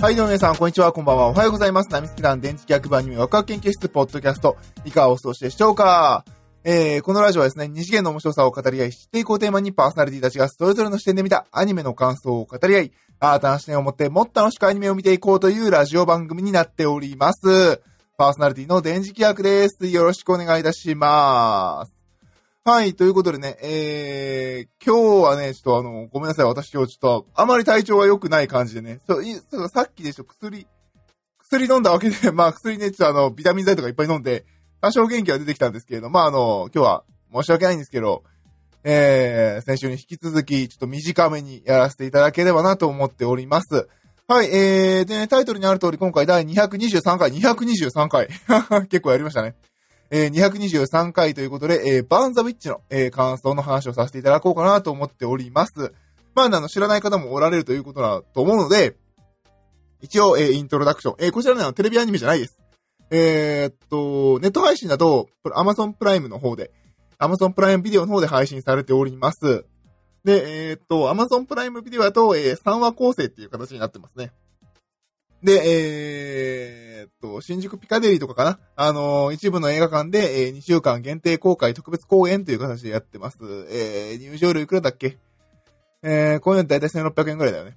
はい、どうも皆さん、こんにちは、こんばんは。おはようございます。ナミスキラン電磁気学部アニメワクワク研究室ポッドキャスト、いかがお過ごしでしょうか？えー、このラジオはですね、二次元の面白さを語り合い、知っていこうテーマにパーソナリティたちがそれぞれの視点で見たアニメの感想を語り合い、新たな視点を持ってもっと楽しくアニメを見ていこうというラジオ番組になっております。パーソナリティの電磁気学です。よろしくお願いいたします。はい、ということでね、えー、今日はね、ちょっとあの、ごめんなさい、私今日ちょっと、あまり体調が良くない感じでね、そう、さっきでしょ、薬、薬飲んだわけで、まあ薬ね、ちょっとあの、ビタミン剤とかいっぱい飲んで、多少元気は出てきたんですけれど、まああの、今日は申し訳ないんですけど、えー、先週に引き続き、ちょっと短めにやらせていただければなと思っております。はい、えー、でね、タイトルにある通り、今回第223回、223回。結構やりましたね。えー、223回ということで、えー、バーンザウィッチの、えー、感想の話をさせていただこうかなと思っております。まあ、あの、知らない方もおられるということだと思うので、一応、えー、イントロダクション。えー、こちらね、あのテレビアニメじゃないです。えーっと、ネット配信だと、アマゾンプライムの方で、アマゾンプライムビデオの方で配信されております。で、えーっと、アマゾンプライムビデオだと、えー、3話構成っていう形になってますね。で、えーっと、新宿ピカデリーとかかな？あのー一部の映画館で、えー2週間限定公開特別公演という形でやってます。えー、入場料いくらだっけ？えー、こういうのだいたい1600円くらいだよね。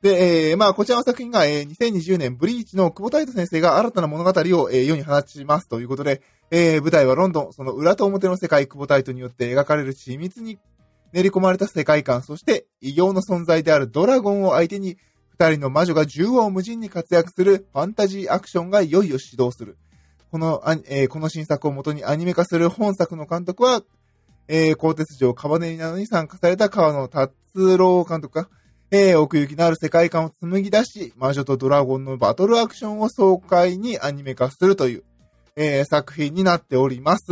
で、えー、まあ、こちらの作品が、えー、2020年ブリーチの久保太斗先生が新たな物語を、えー、世に放ちますということで、えー、舞台はロンドン、その裏と表の世界、久保太斗によって描かれる緻密に練り込まれた世界観、そして異形の存在であるドラゴンを相手に、人の魔女が縦横無尽に活躍するファンタジーアクションがいよいよ始動する。この、えーこの新作を元にアニメ化する本作の監督は、えー、鋼鉄城カバネリなどに参加された川野達郎監督か、えー、奥行きのある世界観を紡ぎ出し、魔女とドラゴンのバトルアクションを爽快にアニメ化するという、えー、作品になっております。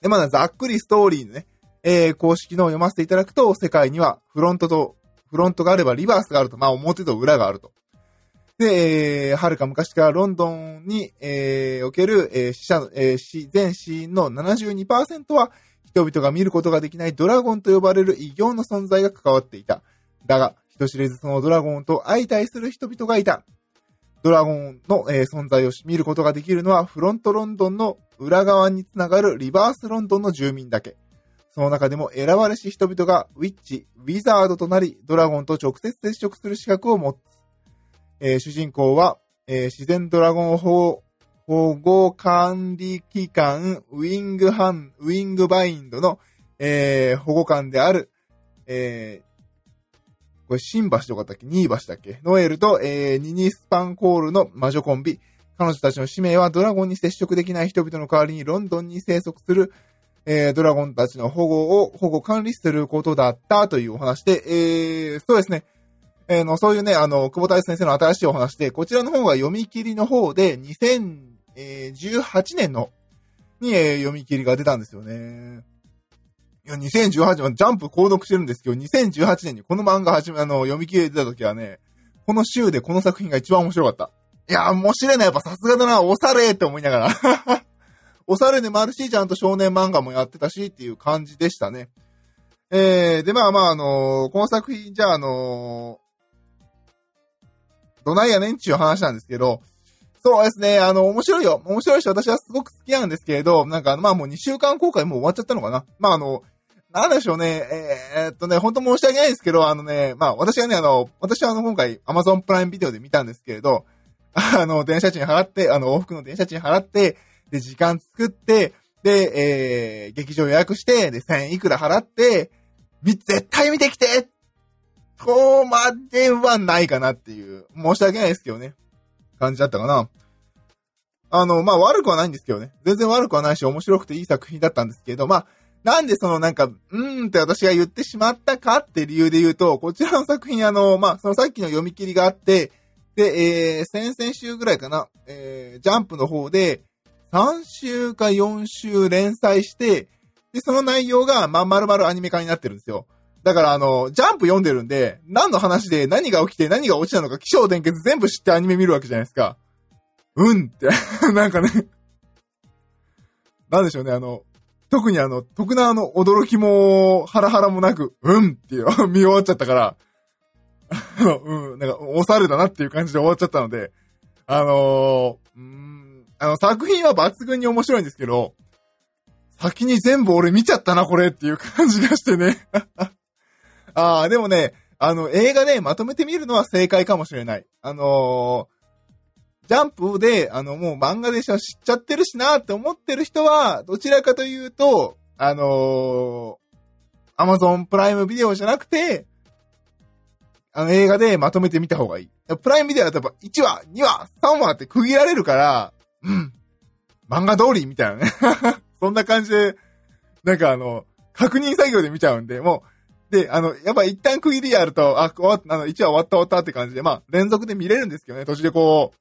で、まだざっくりストーリーのね、えー、公式のを読ませていただくと、世界にはフロントと、フロントがあればリバースがあると、まあ表と裏があると。で、えー、はるか昔からロンドンに、えー、おける、えー死者の、えー死、全死因の72%は、人々が見ることができないドラゴンと呼ばれる異形の存在が関わっていた。だが、人知れずそのドラゴンと相対する人々がいた。ドラゴンの、えー存在を見ることができるのは、フロントロンドンの裏側につながるリバースロンドンの住民だけ。その中でも選ばれし人々がウィッチ、ウィザードとなり、ドラゴンと直接接触する資格を持つ。えー主人公は、えー自然ドラゴン保護管理機関、ウィングハン、ウィングバインドの、えー保護官である、えーこれ、新橋とかだっけ？ニー橋だっけ？ノエルと、えーニニスパンコールの魔女コンビ。彼女たちの使命はドラゴンに接触できない人々の代わりにロンドンに生息する、えードラゴンたちの保護を、保護管理することだったというお話で、えーそうですね。えーの、そういうね、あの、久保田先生の新しいお話で、こちらの方が読み切りの方で、2018年の、に、えー読み切りが出たんですよね。いや、2018年、ジャンプ購読してるんですけど、2018年にこの漫画始め、あの、読み切り出た時はね、この週でこの作品が一番面白かった。いや、面白いな、やっぱさすがだな、おされって思いながら。おされでもあるし、ちゃんと少年漫画もやってたしっていう感じでしたね。えー、で、まあまあ、あのーこの作品、じゃあ、あのーどないやねんちゅう話なんですけど、そうですね、あの、面白いよ。面白いし、私はすごく好きなんですけれど、なんか、まあもう2週間公開もう終わっちゃったのかな。まああの、なんでしょうね、えーっとね、本当申し訳ないですけど、あのね、まあ私はね、あの、私はあの、今回 Amazon プライムビデオで見たんですけれど、あの、電車賃払って、あの、往復の電車賃払って、で、時間作って、で、えー、劇場予約して、で、1000いくら払って、み、絶対見てきてこうまではないかなっていう、申し訳ないですけどね。感じだったかな。あの、まあ、悪くはないんですけどね。全然悪くはないし、面白くていい作品だったんですけど、まあ、なんでそのなんか、うーんって私が言ってしまったかって理由で言うと、こちらの作品あの、まあ、そのさっきの読み切りがあって、で、えー、先々週ぐらいかな、えー、ジャンプの方で、3週か4週連載して、で、その内容が、まあ、丸々アニメ化になってるんですよ。だからあの、ジャンプ読んでるんで、何の話で何が起きて何が落ちたのか、気象転結全部知ってアニメ見るわけじゃないですか。うんって、なんかね、なんでしょうね、あの、特にあの、特なあの、驚きも、ハラハラもなく、うんっていう 見終わっちゃったから、うん、なんか、お猿だなっていう感じで終わっちゃったので、あのー、うん、あの、作品は抜群に面白いんですけど、先に全部俺見ちゃったな、これっていう感じがしてね。ああ、でもね、あの、映画ね、まとめて見るのは正解かもしれない。あのー、ジャンプで、あの、もう漫画でしょ知っちゃってるしなって思ってる人は、どちらかというと、あのー、アマゾンプライムビデオじゃなくて、あの映画でまとめてみた方がいい。プライムビデオだとやっぱ1話、2話、3話って区切られるから、うん。漫画通りみたいなね そんな感じで、なんかあの、確認作業で見ちゃうんで、もう、で、あの、やっぱ一旦区切りやると、あ、終わ、あの、1話終わった終わったって感じで、まあ、連続で見れるんですけどね、途中でこう、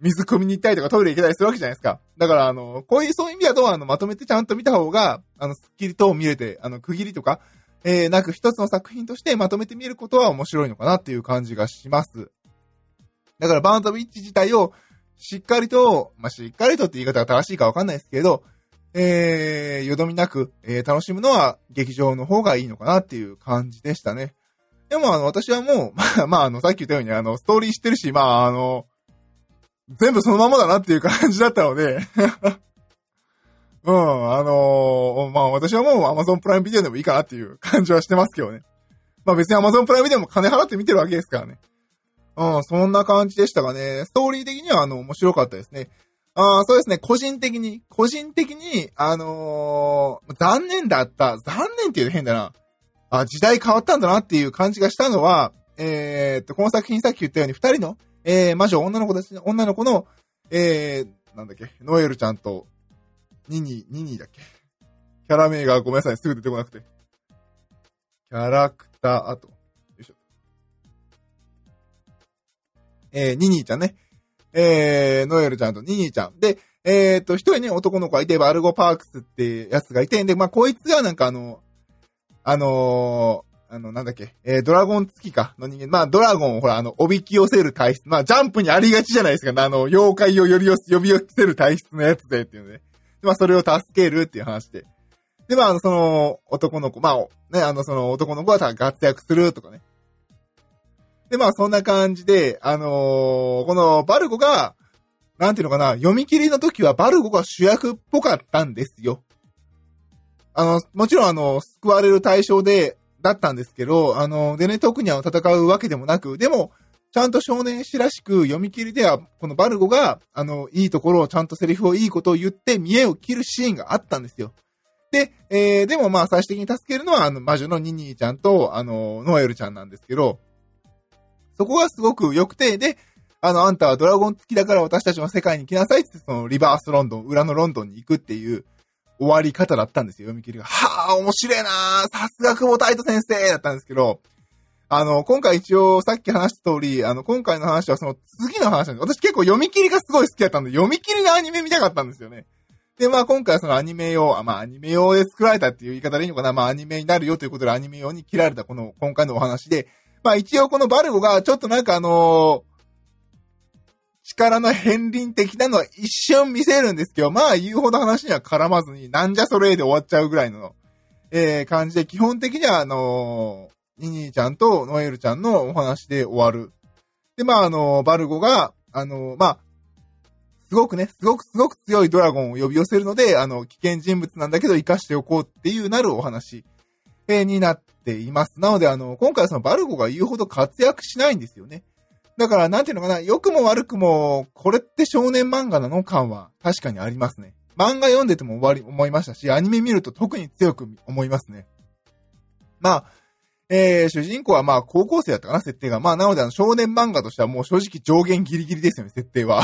水汲みに行ったりとかトイレ行けたりするわけじゃないですか。だから、あの、こういう、そういう意味だと、あの、まとめてちゃんと見た方が、あの、スッキリと見れて、あの、区切りとか、えー、なく一つの作品としてまとめて見ることは面白いのかなっていう感じがします。だから、バーンザビッチ自体を、しっかりと、まあ、しっかりとって言い方が正しいかわかんないですけど、えー、よどみなく、えー、楽しむのは劇場の方がいいのかなっていう感じでしたね。でも、あの、私はもう、まあ、まあ、あの、さっき言ったように、あの、ストーリー知ってるし、まあ、あの、全部そのままだなっていう感じだったので うん、あのー、まあ私はもう Amazon プライムビデオでもいいかなっていう感じはしてますけどね。まあ別に Amazon プライムビデオも金払って見てるわけですからね。うん、そんな感じでしたがね、ストーリー的にはあの、面白かったですね。ああそうですね、個人的に、個人的に、あのー、残念だった、残念っていうと変だな。あ、時代変わったんだなっていう感じがしたのは、えー、っと、この作品さっき言ったように二人のえー、魔女、女の子たち、女の子の、えー、なんだっけ、ノエルちゃんと、ニニ、ニニだっけ？キャラ名がごめんなさい、すぐ出てこなくて。キャラクター、あと、えー、ニニーちゃんね。えー、ノエルちゃんとニニーちゃん。で、えー、っと、一人ね、男の子がいて、バルゴパークスってやつがいて、で、まあ、こいつがなんかあの、あのあの、なんだっけ、えー、ドラゴン付きかの人間。まあ、ドラゴンをほら、あの、おびき寄せる体質。まあ、ジャンプにありがちじゃないですか。あの、妖怪をよりよ呼び寄せる体質のやつでっていうね。まあ、それを助けるっていう話で。で、まあ、の、その、男の子、まあ、ね、あの、その男の子は活躍するとかね。で、まあ、そんな感じで、あのー、このバルゴが、なんていうのかな、読み切りの時はバルゴが主役っぽかったんですよ。あの、もちろんあの、救われる対象で、だったんですけど、あの、でね、特には戦うわけでもなく、でも、ちゃんと少年誌らしく読み切りでは、このバルゴが、あの、いいところをちゃんとセリフをいいことを言って見栄を切るシーンがあったんですよ。で、えー、でもまあ最終的に助けるのは、あの、魔女のニニーちゃんと、あの、ノエルちゃんなんですけど、そこがすごく良くて、で、あの、あんたはドラゴン付きだから私たちの世界に来なさいって、そのリバースロンドン、裏のロンドンに行くっていう、終わり方だったんですよ、読み切りが。はあ、面白いなぁさすが久保太斗先生だったんですけど、あの、今回一応さっき話した通り、あの、今回の話はその次の話なんです。私結構読み切りがすごい好きだったんで、読み切りのアニメ見たかったんですよね。で、まあ今回はそのアニメ用、まあアニメ用で作られたっていう言い方でいいのかなまあアニメになるよということでアニメ用に切られたこの今回のお話で、まあ一応このバルゴがちょっとなんかあの力の片鱗的なのは一瞬見せるんですけど、まあ言うほど話には絡まずに、なんじゃそれで終わっちゃうぐらいの、えー、感じで、基本的にはあの、ニニーちゃんとノエルちゃんのお話で終わる。で、まああの、バルゴが、あの、まあ、すごくね、すごくすごく強いドラゴンを呼び寄せるので、あの、危険人物なんだけど生かしておこうっていうなるお話、になっています。なので、あの、今回はそのバルゴが言うほど活躍しないんですよね。だから、なんていうのかな、良くも悪くも、これって少年漫画なの感は確かにありますね。漫画読んでても終わり、思いましたし、アニメ見ると特に強く思いますね。まあ、えー、主人公はまあ高校生だったかな、設定が。まあなのであの少年漫画としてはもう正直上限ギリギリですよね、設定は。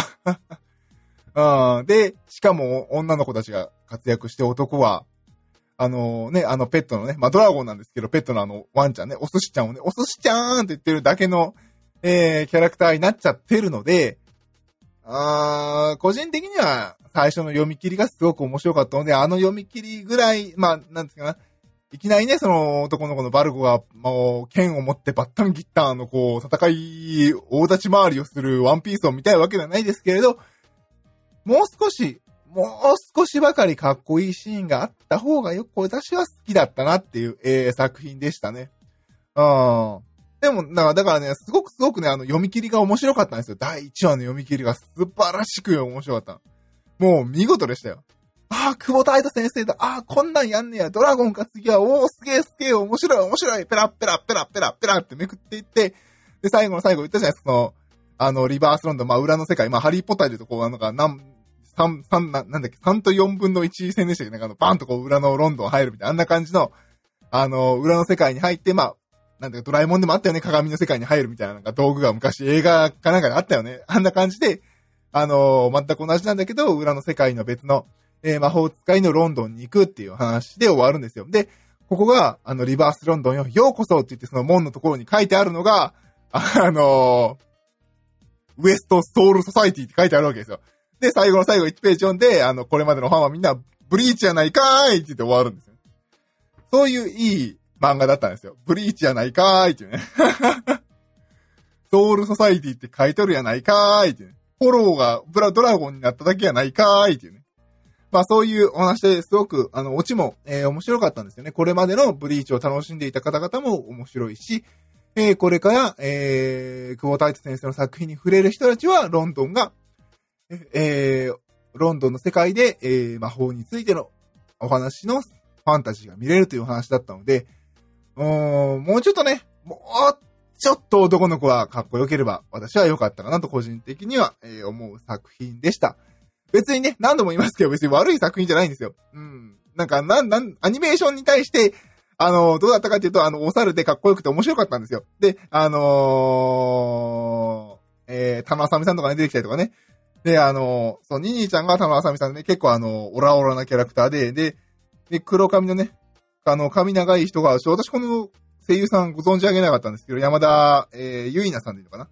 うん、で、しかも女の子たちが活躍して男は、あのね、あのペットのね、まあドラゴンなんですけど、ペットのあのワンちゃんね、お寿司ちゃんをね、お寿司ちゃーんって言ってるだけの、えー、キャラクターになっちゃってるので、あー、個人的には最初の読み切りがすごく面白かったので、あの読み切りぐらい、まあ、なんですかな、いきなりね、その男の子のバルゴが、もう、剣を持ってバッタンギッターのこう、戦い、大立ち回りをするワンピースを見たいわけではないですけれど、もう少し、もう少しばかりかっこいいシーンがあった方がよく私は好きだったなっていう、えー、作品でしたね。うん。でも、だからだからね、すごくすごくね、あの、読み切りが面白かったんですよ。第1話の読み切りが素晴らしく面白かった。もう見事でしたよ。ああ、久保太斗先生だ。ああ、こんなんやんねや。ドラゴンか次は。おー、すげえすげえ、面白い面白い。ペラペラペラペラペラってめくっていって、で、最後の最後言ったじゃないですか、その、あの、リバースロンド、まあ、裏の世界、まあ、ハリーポッターで言うとこう、なんか、なん、三、三、ななんだっけ、三と四分の一戦でしたっけなんかあの、バンとこう、裏のロンドン入るみたいな、あんな感じの、あの、裏の世界に入って、まあ、なんだかドラえもんでもあったよね、鏡の世界に入るみたいな、なんか道具が昔映画かなんかであったよね。あんな感じで、あの、全く同じなんだけど、裏の世界の別の、えー、魔法使いのロンドンに行くっていう話で終わるんですよ。で、ここが、あの、リバースロンドンよ、ようこそって言ってその門のところに書いてあるのが、あのー、ウエストソウルソサイティって書いてあるわけですよ。で、最後の最後1ページ読んで、あの、これまでのファンはみんな、ブリーチやないかーいって言って終わるんですよ。そういういい漫画だったんですよ。ブリーチやないかーいっていうね。ソウルソサイティって書いとるやないかーいってね。フォローがブラドラゴンになっただけやないかーいっていうね。まあそういうお話ですごく、あの、オチも、えー、面白かったんですよね。これまでのブリーチを楽しんでいた方々も面白いし、えー、これから、えー、久保太一先生の作品に触れる人たちは、ロンドンが、えー、ロンドンの世界で、えー、魔法についてのお話のファンタジーが見れるという話だったので、もうちょっとね、もうちょっと男の子はかっこよければ、私は良かったかなと個人的には、えー、思う作品でした。別にね、何度も言いますけど、別に悪い作品じゃないんですよ。うん。なんか、なん、なん、アニメーションに対して、あの、どうだったかっていうと、あの、お猿でかっこよくて面白かったんですよ。で、あのー、えー、田野あさみさんとかね、出てきたりとかね。で、あの、そう、ニニーちゃんが田野あさみさんでね、結構あの、オラオラなキャラクターで、で、で、黒髪のね、あの、髪長い人が、私この声優さんご存知上げなかったんですけど、山田、えー、ゆいなさんでいいのかな？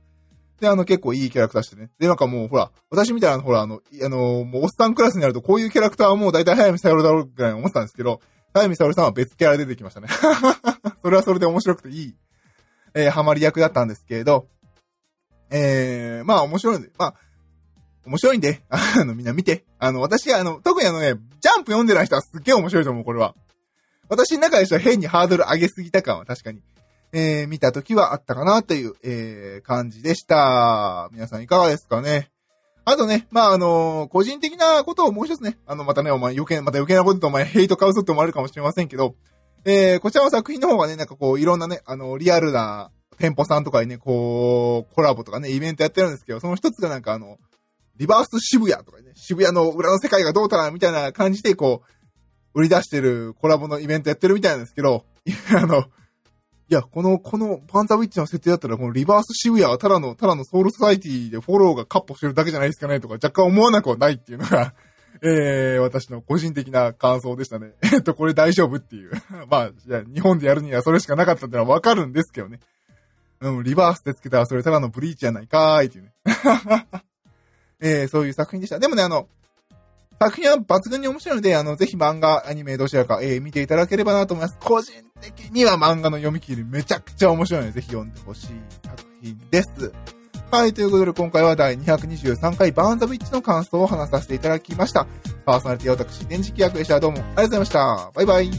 で、あの、結構いいキャラクターしてね。で、なんかもう、ほら、私みたいな、ほら、あの、あの、もう、おっさんクラスになると、こういうキャラクターはもう大体早見さよるだろうぐらい思ってたんですけど、早見さよるさんは別キャラ出てきましたね。それはそれで面白くていい、えー、ハマり役だったんですけれど、えー、まあ面白いんで、まあ、面白いんで、あの、みんな見て。あの、私、あの、特にあのね、ジャンプ読んでない人はすっげえ面白いと思う、これは。私の中では変にハードル上げすぎた感は確かにえー、見た時はあったかなという、えー、感じでした。皆さんいかがですかね。あとね、まあ、あのー、個人的なことをもう一つね、あの、またね、お前余計、また余計なこととお前ヘイト買うぞって思われるかもしれませんけど、えー、こちらの作品の方がね、なんかこう、いろんなね、あの、リアルな店舗さんとかにね、こう、コラボとかね、イベントやってるんですけど、その一つがなんかあの、リバース渋谷とかね、渋谷の裏の世界がどうたらみたいな感じで、こう、売り出してるコラボのイベントやってるみたいなんですけど、あの、いや、この、このパンザウィッチの設定だったら、このリバース渋谷はただの、ただのソウルソサイティでフォローがカッポしてるだけじゃないですかねとか若干思わなくはないっていうのが えー、私の個人的な感想でしたね。えっと、これ大丈夫っていう。まあ、いや、日本でやるにはそれしかなかったってのはわかるんですけどね。うん、リバースでつけたらそれただのブリーチやないかーいっていうね。えー、そういう作品でした。でもね、あの、作品は抜群に面白いので、あの、ぜひ漫画、アニメ、どちらか、えー、見ていただければなと思います。個人的には漫画の読み切りめちゃくちゃ面白いので、ぜひ読んでほしい作品です。はい、ということで今回は第223回バーンザビッチの感想を話させていただきました。パーソナリティは私、電磁気役でした。どうもありがとうございました。バイバイ。